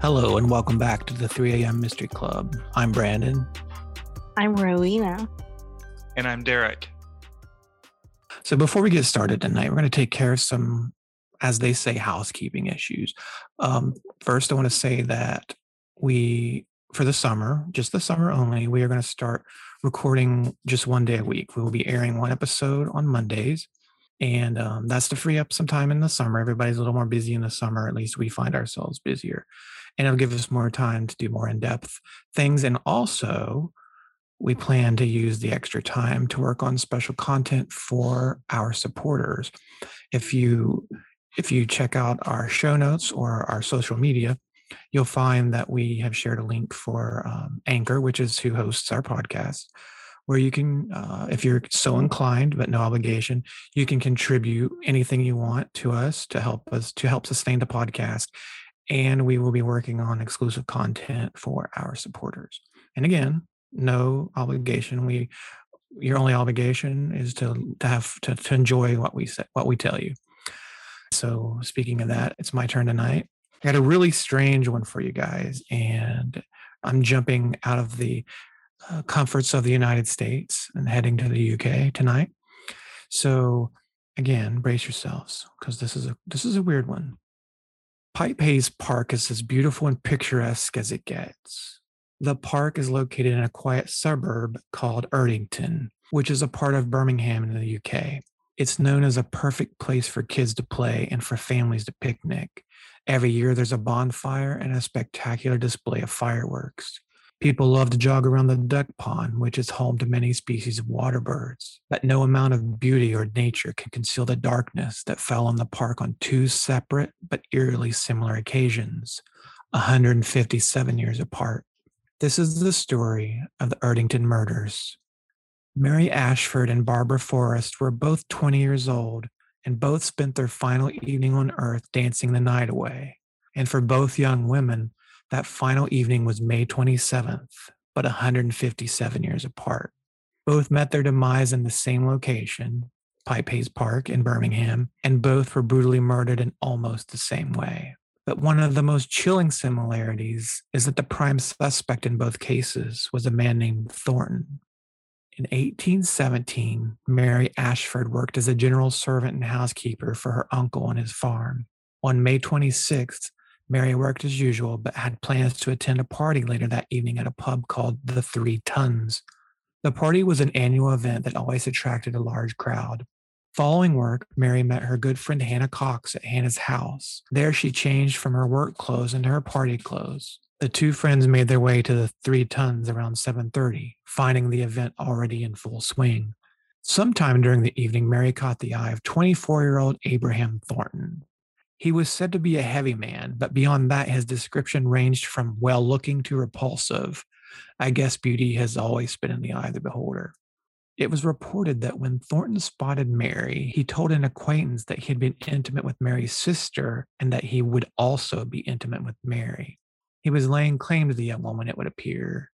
Hello, and welcome back to the 3 a.m. Mystery Club. I'm Branden. I'm Rowena. And I'm Derek. So, before we get started tonight, we're going to take care of some, as they say, housekeeping issues. Um, first, I want to say that we, for the summer, just the summer only, we are going to start recording just one day a week. We will be airing one episode on Mondays. And um, that's to free up some time in the summer. Everybody's a little more busy in the summer. At least we find ourselves busier and it'll give us more time to do more in-depth things. And also we plan to use the extra time to work on special content for our supporters. If you if you check out our show notes or our social media you'll find that we have shared a link for um, anchor which is who hosts our podcast where you can uh, if you're so inclined but no obligation you can contribute anything you want to us to help us to help sustain the podcast and we will be working on exclusive content for our supporters. And again, no obligation. We your only obligation is to to have to, to enjoy what we say, what we tell you. So speaking of that, it's my turn tonight. I got a really strange one for you guys, and I'm jumping out of the uh, comforts of the United States and heading to the UK tonight. So again, brace yourselves because this is a this is a weird one. Pipe Hayes Park is as beautiful and picturesque as it gets. The park is located in a quiet suburb called Erdington, which is a part of Birmingham in the UK. It's known as a perfect place for kids to play and for families to picnic. Every year, there's a bonfire and a spectacular display of fireworks. People love to jog around the duck pond, which is home to many species of water birds. But no amount of beauty or nature can conceal the darkness that fell on the park on two separate but eerily similar occasions, 157 years apart. This is the story of the Erdington murders. Mary Ashford and Barbara Forrest were both 20 years old and both spent their final evening on earth dancing the night away. And for both young women, that final evening was May 27th, but 157 years apart. Both met their demise in the same location, Pipe Hayes Park in Birmingham, and both were brutally murdered in almost the same way. But one of the most chilling similarities is that the prime suspect in both cases was a man named Thornton. In 1817, Mary Ashford worked as a general servant and housekeeper for her uncle on his farm. On May 26th, Mary worked as usual, but had plans to attend a party later that evening at a pub called the Three Tuns. The party was an annual event that always attracted a large crowd. Following work, Mary met her good friend Hannah Cox at Hannah's house. There, she changed from her work clothes into her party clothes. The two friends made their way to the Three Tuns around 7:30, finding the event already in full swing. Sometime during the evening, Mary caught the eye of 24-year-old Abraham Thornton. He was said to be a heavy man, but beyond that, his description ranged from well looking to repulsive. I guess beauty has always been in the eye of the beholder. It was reported that when Thornton spotted Mary, he told an acquaintance that he had been intimate with Mary's sister and that he would also be intimate with Mary. He was laying claim to the young woman, it would appear.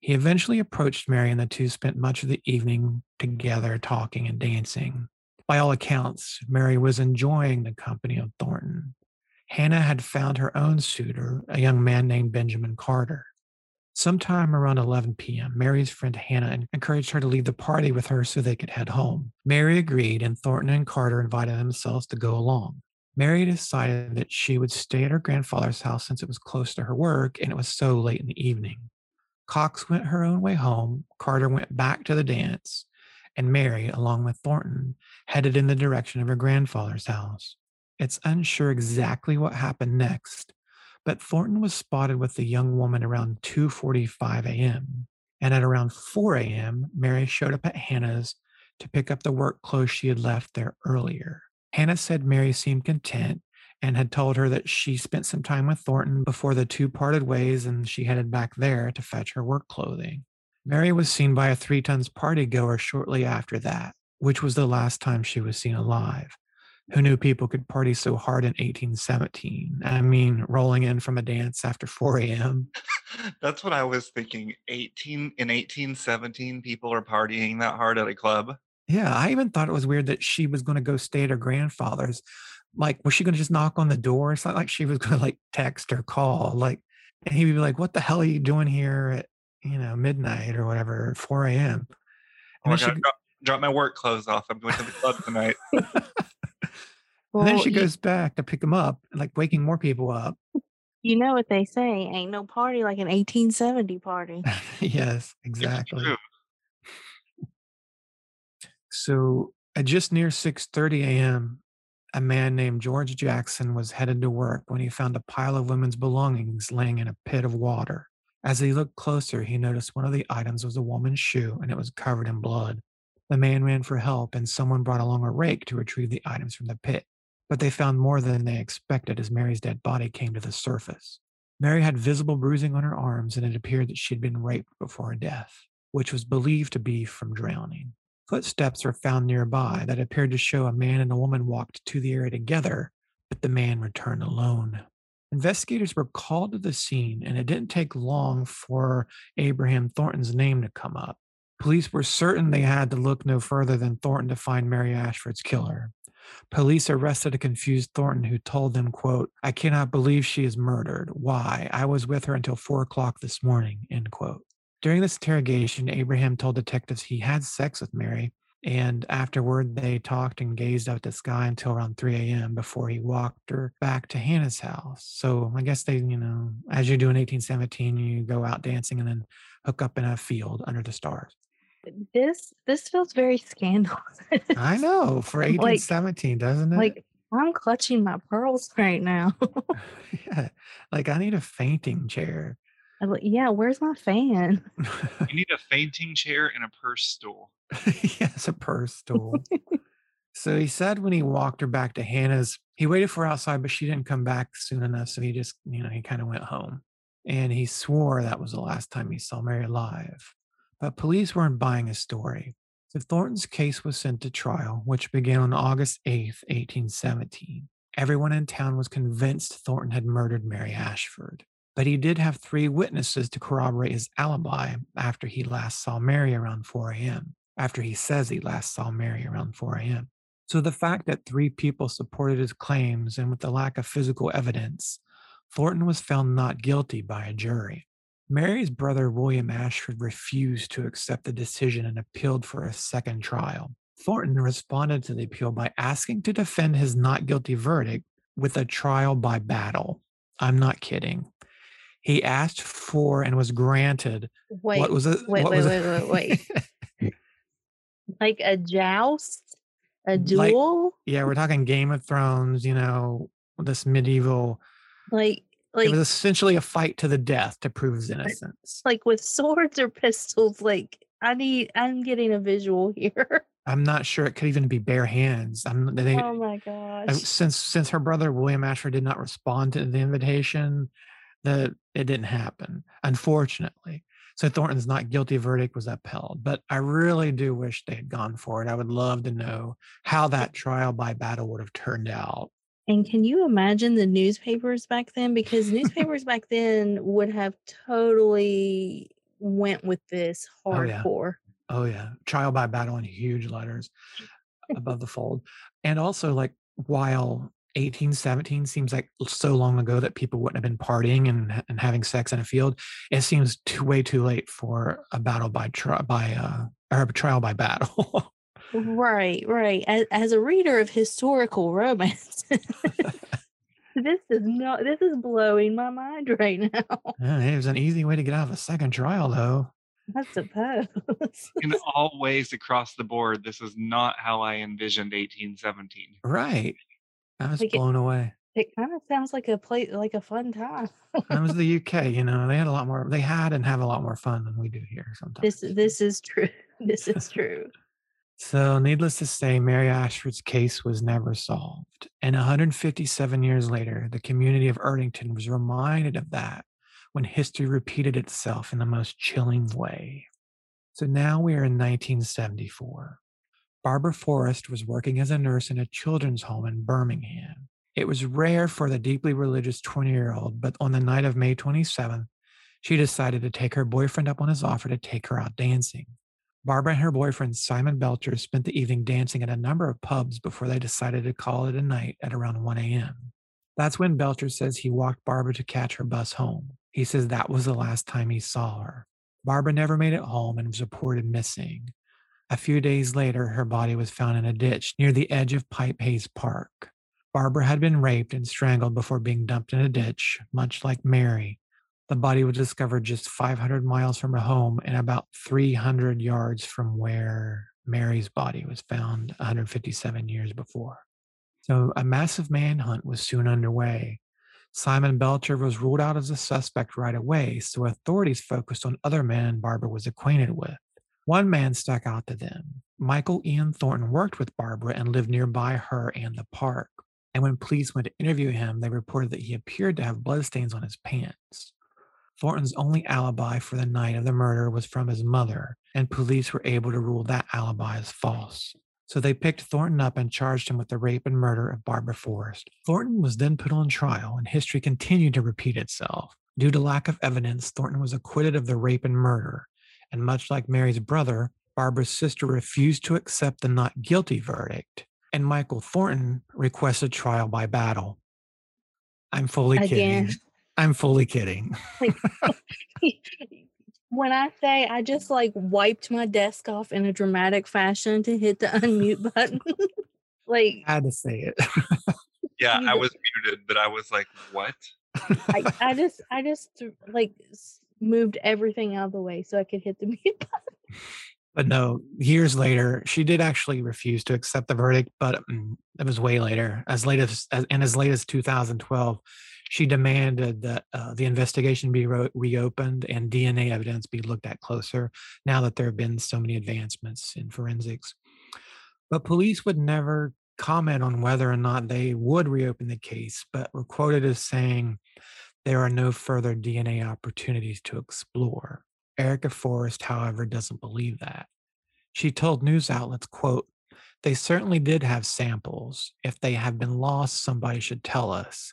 He eventually approached Mary, and the two spent much of the evening together talking and dancing. By all accounts, Mary was enjoying the company of Thornton. Hannah had found her own suitor, a young man named Benjamin Carter. Sometime around 11 p.m., Mary's friend Hannah encouraged her to leave the party with her so they could head home. Mary agreed, and Thornton and Carter invited themselves to go along. Mary decided that she would stay at her grandfather's house since it was close to her work and it was so late in the evening. Cox went her own way home. Carter went back to the dance, and Mary, along with Thornton, headed in the direction of her grandfather's house. It's unsure exactly what happened next, but Thornton was spotted with the young woman around 2:45 a.m. And at around 4 a.m., Mary showed up at Hannah's to pick up the work clothes she had left there earlier. Hannah said Mary seemed content and had told her that she spent some time with Thornton before the two parted ways and she headed back there to fetch her work clothing. Mary was seen by a Three Tuns party goer shortly after that, which was the last time she was seen alive. Who knew people could party so hard in 1817? I mean, rolling in from a dance after 4 a.m. That's what I was thinking. 18 in 1817, people are partying that hard at a club. Yeah, I even thought it was weird that she was going to go stay at her grandfather's. Like, was she going to just knock on the door? It's not like she was going to like text or call. Like, and he'd be like, "What the hell are you doing here at you know midnight or whatever, 4 a.m." Oh, And I then she, gotta drop, drop my work clothes off. I'm going to the club tonight. and then Well, she you, goes back to pick him up, like waking more people up. you know what they say, ain't no party like an 1870 party. yes, exactly. So at just near 6:30 a.m., a man named George Jackson was headed to work when he found a pile of women's belongings laying in a pit of water. As he looked closer, he noticed one of the items was a woman's shoe and it was covered in blood. The man ran for help and someone brought along a rake to retrieve the items from the pit. But they found more than they expected as Mary's dead body came to the surface. Mary had visible bruising on her arms and it appeared that she had been raped before her death, which was believed to be from drowning. Footsteps were found nearby that appeared to show a man and a woman walked to the area together, but the man returned alone. Investigators were called to the scene, and it didn't take long for Abraham Thornton's name to come up. Police were certain they had to look no further than Thornton to find Mary Ashford's killer. Police arrested a confused Thornton who told them, quote, I cannot believe she is murdered. Why? I was with her until four o'clock this morning, end quote. During this interrogation, Abraham told detectives he had sex with Mary, and afterward they talked and gazed up at the sky until around 3 a.m. before he walked her back to Hannah's house. So I guess they, you know, as you do in 1817, you go out dancing and then hook up in a field under the stars. This this feels very scandalous. I know for like 1817, doesn't it? like I'm clutching my pearls right now. yeah, like I need a fainting chair. I'm like, yeah, where's my fan? You need a fainting chair and a purse stool. yes, a purse stool. So he said when he walked her back to Hannah's, he waited for her outside, but she didn't come back soon enough. So he just, you know, he kind of went home. And he swore that was the last time he saw Mary alive. But police weren't buying his story. So Thornton's case was sent to trial, which began on August 8th, 1817. Everyone in town was convinced Thornton had murdered Mary Ashford. But he did have three witnesses to corroborate his alibi after he last saw Mary around 4 a.m., after he says he last saw Mary around 4 a.m. So the fact that three people supported his claims and with the lack of physical evidence, Thornton was found not guilty by a jury. Mary's brother William Ashford refused to accept the decision and appealed for a second trial. Thornton responded to the appeal by asking to defend his not guilty verdict with a trial by battle. I'm not kidding. He asked for and was granted Wait, what was it? wait, what wait, was wait, it? wait, wait. like a joust, a Like- duel, yeah, we're talking Game of Thrones, you know, this medieval. like it was essentially a fight to the death to prove his innocence. like with swords or pistols. Like I need, I'm getting a visual here. I'm not sure it could even be bare hands. I'm they, oh my gosh. since since her brother William Ashford did not respond to the invitation, that it didn't happen, unfortunately. So Thornton's not guilty verdict was upheld. But I really do wish they had gone for it. I would love to know how that trial by battle would have turned out. And can you imagine the newspapers back then? Because newspapers back then would have totally went with this Oh, yeah. hardcore. Oh yeah, trial by battle in huge letters above the fold. And also like while 1817 seems like so long ago that people wouldn't have been partying and, and having sex in a field, it seems too way too late for a battle by tri- by uh or a trial by battle. Right, right. As, as a reader of historical romance, this is not this is blowing my mind right now. Yeah, it was an easy way to get out of a second trial though. I suppose. In all ways across the board, this is not how I envisioned 1817. Right. I was Like it- blown away. it kind of sounds like a play like a fun time. That was the UK, you know, they had a lot more they had and have a lot more fun than we do here sometimes. This this is true. This is true. So, needless to say, Mary Ashford's case was never solved. And 157 years later, the community of Erdington was reminded of that when history repeated itself in the most chilling way. So now we are in 1974. Barbara Forrest was working as a nurse in a children's home in Birmingham. It was rare for the deeply religious 20 year old, but on the night of May 27th, she decided to take her boyfriend up on his offer to take her out dancing. Barbara and her boyfriend Simon Belcher spent the evening dancing at a number of pubs before they decided to call it a night at around 1 a.m. That's when Belcher says he walked Barbara to catch her bus home. He says that was the last time he saw her. Barbara never made it home and was reported missing. A few days later, her body was found in a ditch near the edge of Pipe Hayes Park. Barbara had been raped and strangled before being dumped in a ditch, much like Mary. The body was discovered just 500 miles from her home and about 300 yards from where Mary's body was found 157 years before. So a massive manhunt was soon underway. Simon Belcher was ruled out as a suspect right away, so authorities focused on other men Barbara was acquainted with. One man stuck out to them. Michael Ian Thornton worked with Barbara and lived nearby her and the park. And when police went to interview him, they reported that he appeared to have bloodstains on his pants. Thornton's only alibi for the night of the murder was from his mother, and police were able to rule that alibi as false. So they picked Thornton up and charged him with the rape and murder of Barbara Forrest. Thornton was then put on trial, and history continued to repeat itself. Due to lack of evidence, Thornton was acquitted of the rape and murder. And much like Mary's brother, Barbara's sister refused to accept the not guilty verdict, and Michael Thornton requested trial by battle. I'm fully Again. kidding. I'm fully kidding. Like, when I say I just like wiped my desk off in a dramatic fashion to hit the unmute button, like I had to say it. Yeah, I was muted, but I was like, what? I, I just I just like s- moved everything out of the way so I could hit the mute button. But no, years later, she did actually refuse to accept the verdict, but mm, it was way later. As late as, as and as late as 2012, she demanded that uh, the investigation be ro- reopened and DNA evidence be looked at closer. Now that there have been so many advancements in forensics, but police would never comment on whether or not they would reopen the case, but were quoted as saying there are no further DNA opportunities to explore. Erica Forrest, however, doesn't believe that. She told news outlets, quote, they certainly did have samples. If they have been lost, somebody should tell us.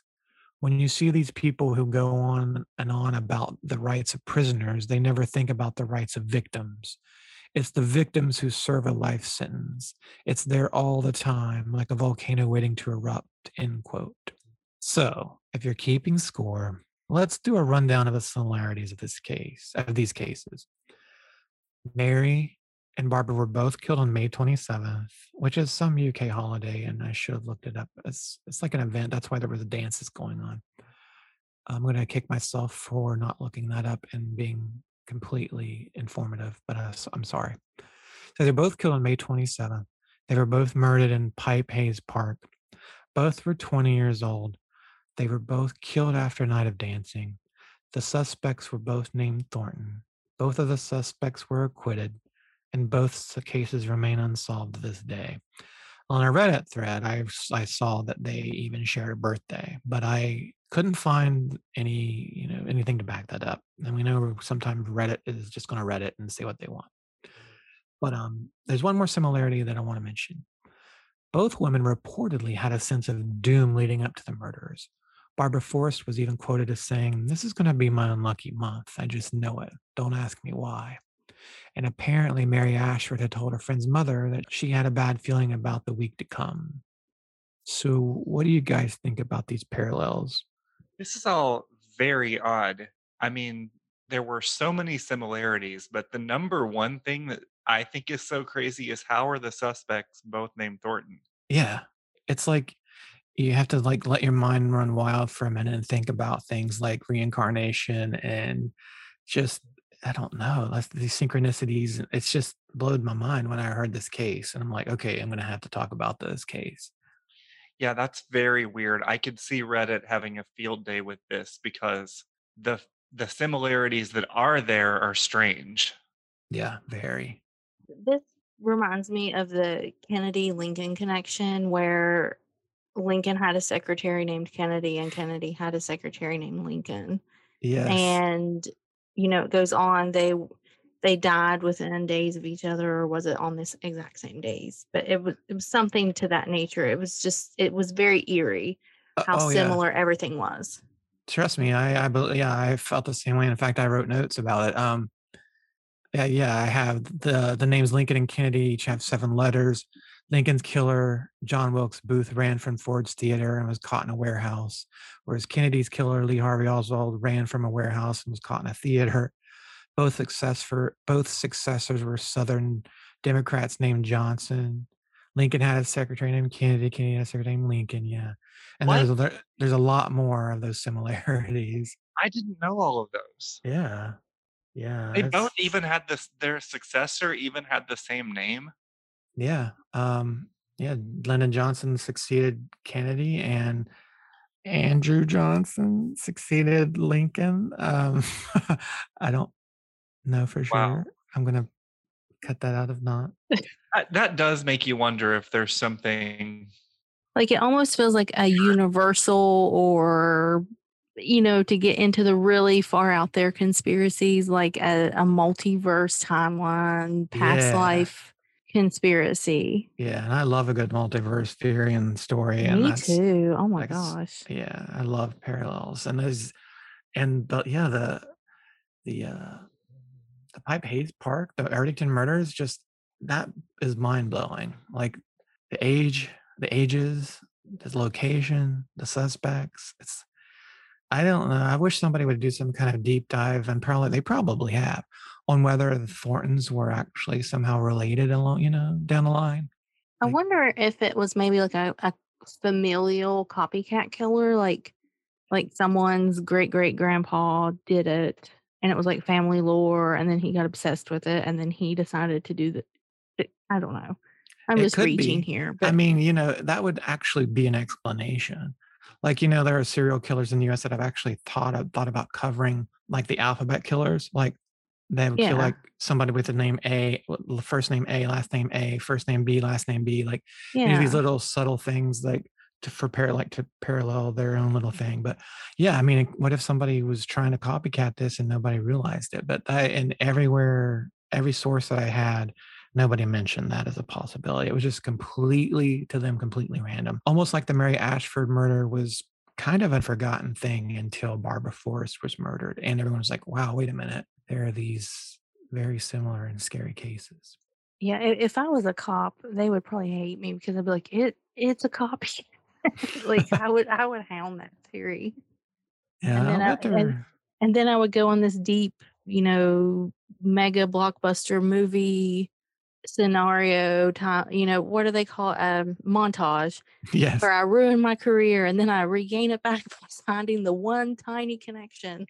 When you see these people who go on and on about the rights of prisoners, they never think about the rights of victims. It's the victims who serve a life sentence. It's there all the time, like a volcano waiting to erupt, end quote. So, if you're keeping score, let's do a rundown of the similarities of this case, of these cases. Mary and Barbara were both killed on May 27th, which is some UK holiday, and I should have looked it up. It's it's like an event. That's why there was dances going on. I'm going to kick myself for not looking that up and being completely informative, but uh, s- I'm sorry. So they're both killed on May 27th. They were both murdered in Pipe Hayes Park. Both were 20 years old. They were both killed after a night of dancing. The suspects were both named Thornton. Both of the suspects were acquitted, and both cases remain unsolved to this day. On a Reddit thread, I, I saw that they even shared a birthday, but I couldn't find any, you know, anything to back that up. And we know sometimes Reddit is just going to Reddit and say what they want. But um, there's one more similarity that I want to mention. Both women reportedly had a sense of doom leading up to the murders. Barbara Forrest was even quoted as saying, This is going to be my unlucky month. I just know it. Don't ask me why. And apparently, Mary Ashford had told her friend's mother that she had a bad feeling about the week to come. So, what do you guys think about these parallels? This is all very odd. I mean, there were so many similarities, but the number one thing that I think is so crazy is how are the suspects both named Thornton? Yeah, it's like you have to like let your mind run wild for a minute and think about things like reincarnation and just I don't know, these synchronicities. It's just blowed my mind when I heard this case, and I'm like, okay, I'm gonna have to talk about this case. Yeah, that's very weird. I could see Reddit having a field day with this because the the similarities that are there are strange. Yeah, very. This reminds me of the Kennedy Lincoln connection where Lincoln had a secretary named Kennedy and Kennedy had a secretary named Lincoln. Yes. And you know, it goes on they they died within days of each other or was it on this exact same days? But it was it was something to that nature. It was just it was very eerie how oh, yeah. similar everything was. Trust me, I, I yeah, I felt the same way. In fact, I wrote notes about it. Um, Yeah, yeah. I have the the names Lincoln and Kennedy each have seven letters. Lincoln's killer, John Wilkes Booth, ran from Ford's Theater and was caught in a warehouse, whereas Kennedy's killer, Lee Harvey Oswald, ran from a warehouse and was caught in a theater. Both success for both successors were Southern Democrats named Johnson. Lincoln had a secretary named Kennedy. Kennedy had a secretary named Lincoln. Yeah, and What? there's a, there- there's a lot more of those similarities. I didn't know all of those. Yeah, yeah. They both even had this. Their successor even had the same name. Yeah. Um, yeah. Lyndon Johnson succeeded Kennedy and Andrew Johnson succeeded Lincoln. Um, I don't know for sure. Wow. I'm going to cut that out of not. That, that does make you wonder if there's something. Like it almost feels like a universal or you know, to get into the really far out there conspiracies like a, a multiverse timeline, past Yeah. life conspiracy. Yeah. And I love a good multiverse theory and story. and Me too. Oh my gosh. Yeah. I love parallels. And there's, and the, yeah, the, the, uh, the Pipe Hayes Park, the Erdington murders, just that is mind blowing. Like the age, the ages, the location, the suspects. It's I don't know. I wish somebody would do some kind of deep dive, and probably they probably have on whether the Thorntons were actually somehow related along, you know, down the line. I Like- wonder if it was maybe like a, a familial copycat killer, like like someone's great great grandpa did it, and it was like family lore, and then he got obsessed with it, and then he decided to do the. I don't know. I'm It just reaching be. here, but I mean, you know, that would actually be an explanation. Like, you know, there are serial killers in the U.S. that have actually thought of, thought about covering like the alphabet killers, like they would Yeah. kill like somebody with the name A, first name A, last name A, first name B, last name B, like yeah, these little subtle things like to for par- like to parallel their own little thing. But yeah, I mean, what if somebody was trying to copycat this and nobody realized it? But I and everywhere, every source that I had, nobody mentioned that as a possibility. It was just completely to them, completely random. Almost like the Mary Ashford murder was kind of a forgotten thing until Barbara Forrest was murdered. And everyone was like, wow, wait a minute. There are these very similar and scary cases. yeah. If I was a cop, they would probably hate me because I'd be like, it it's a copy. like I would I would hound that theory. Yeah, And then I- and- and then I would go on this deep, you know, mega blockbuster movie scenario time. You know, what do they call it? Um, montage yes. where I ruin my career and then I regain it back by finding the one tiny connection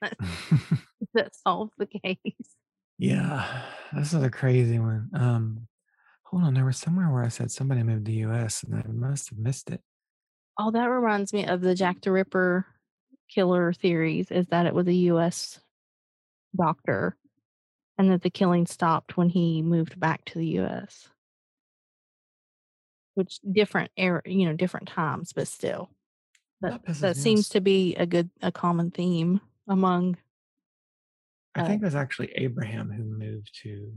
that, solves the case. Yeah, this is a crazy one. Um, hold on, there was somewhere where I said somebody moved to the U.S. and I must have missed it. Oh, that reminds me of the Jack the Ripper killer theories. Is that it was a U.S. doctor, and that the killing stopped when he moved back to the U.S. Which different era, you know, different times, but still, that That that seems to be a good a common theme among. I think uh, it was actually Abraham who moved to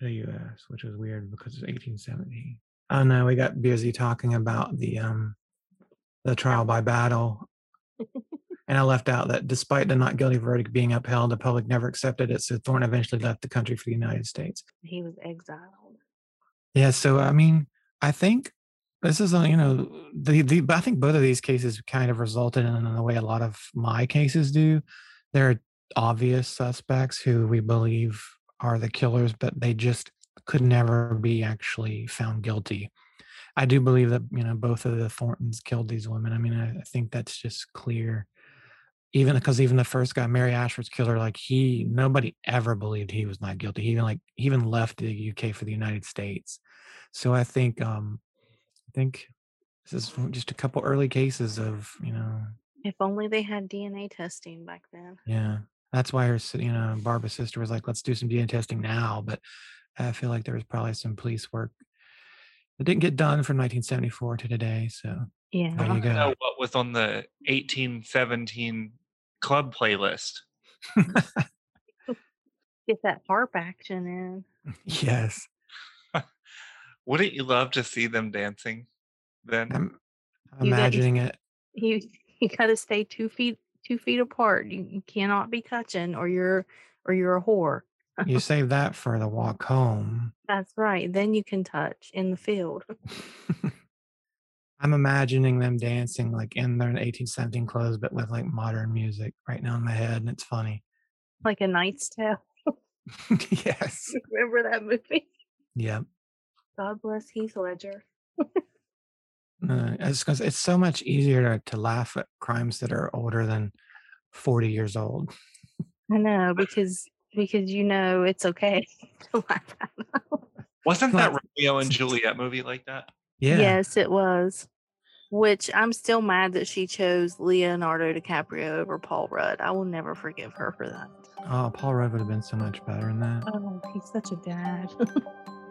the U.S., which was weird because it's 1870. Oh no, we got busy talking about the um the trial by battle. And I left out that despite the not guilty verdict being upheld, the public never accepted it. So Thorne eventually left the country for the United States. He was exiled. Yeah, so I mean, I think this is you know the the I think both of these cases kind of resulted in, in the way a lot of my cases do. There are obvious suspects who we believe are the killers, but they just could never be actually found guilty. I do believe that you know both of the Thorntons killed these women. I mean, I, I think that's just clear. Even because even the first guy, Mary Ashford's killer, like he nobody ever believed he was not guilty. He even like he even left the UK for the United States. So I think um I think this is just a couple early cases of you know If only they had DNA testing back then. yeah that's why her you know Barbara's sister was like let's do some DNA testing now. But I feel like there was probably some police work that didn't get done from 1974 to today. So Yeah. There I you want to go. know what was on the 1817 club playlist. Get that harp action in. yes, Wouldn't you love to see them dancing then? I'm You didn't- imagining it. You you gotta stay two feet two feet apart. You, you cannot be touching or you're or you're a whore. You save that for the walk home. That's right. Then you can touch in the field. I'm imagining them dancing like in their 1817 clothes, but with like modern music right now in my head, and it's funny. Like a Knight's Tale. yes. Remember that movie? Yep. God bless Heath Ledger. Uh, it's because it's so much easier to, to laugh at crimes that are older than 40 years old. I know because because you know it's okay to laugh at them. Wasn't that Like- Romeo and Juliet movie like that? Yeah. Yes, it was. Which I'm still mad that she chose Leonardo DiCaprio over Paul Rudd. I will never forgive her for that. Oh, Paul Rudd would have been so much better in that. Oh, he's such a dad.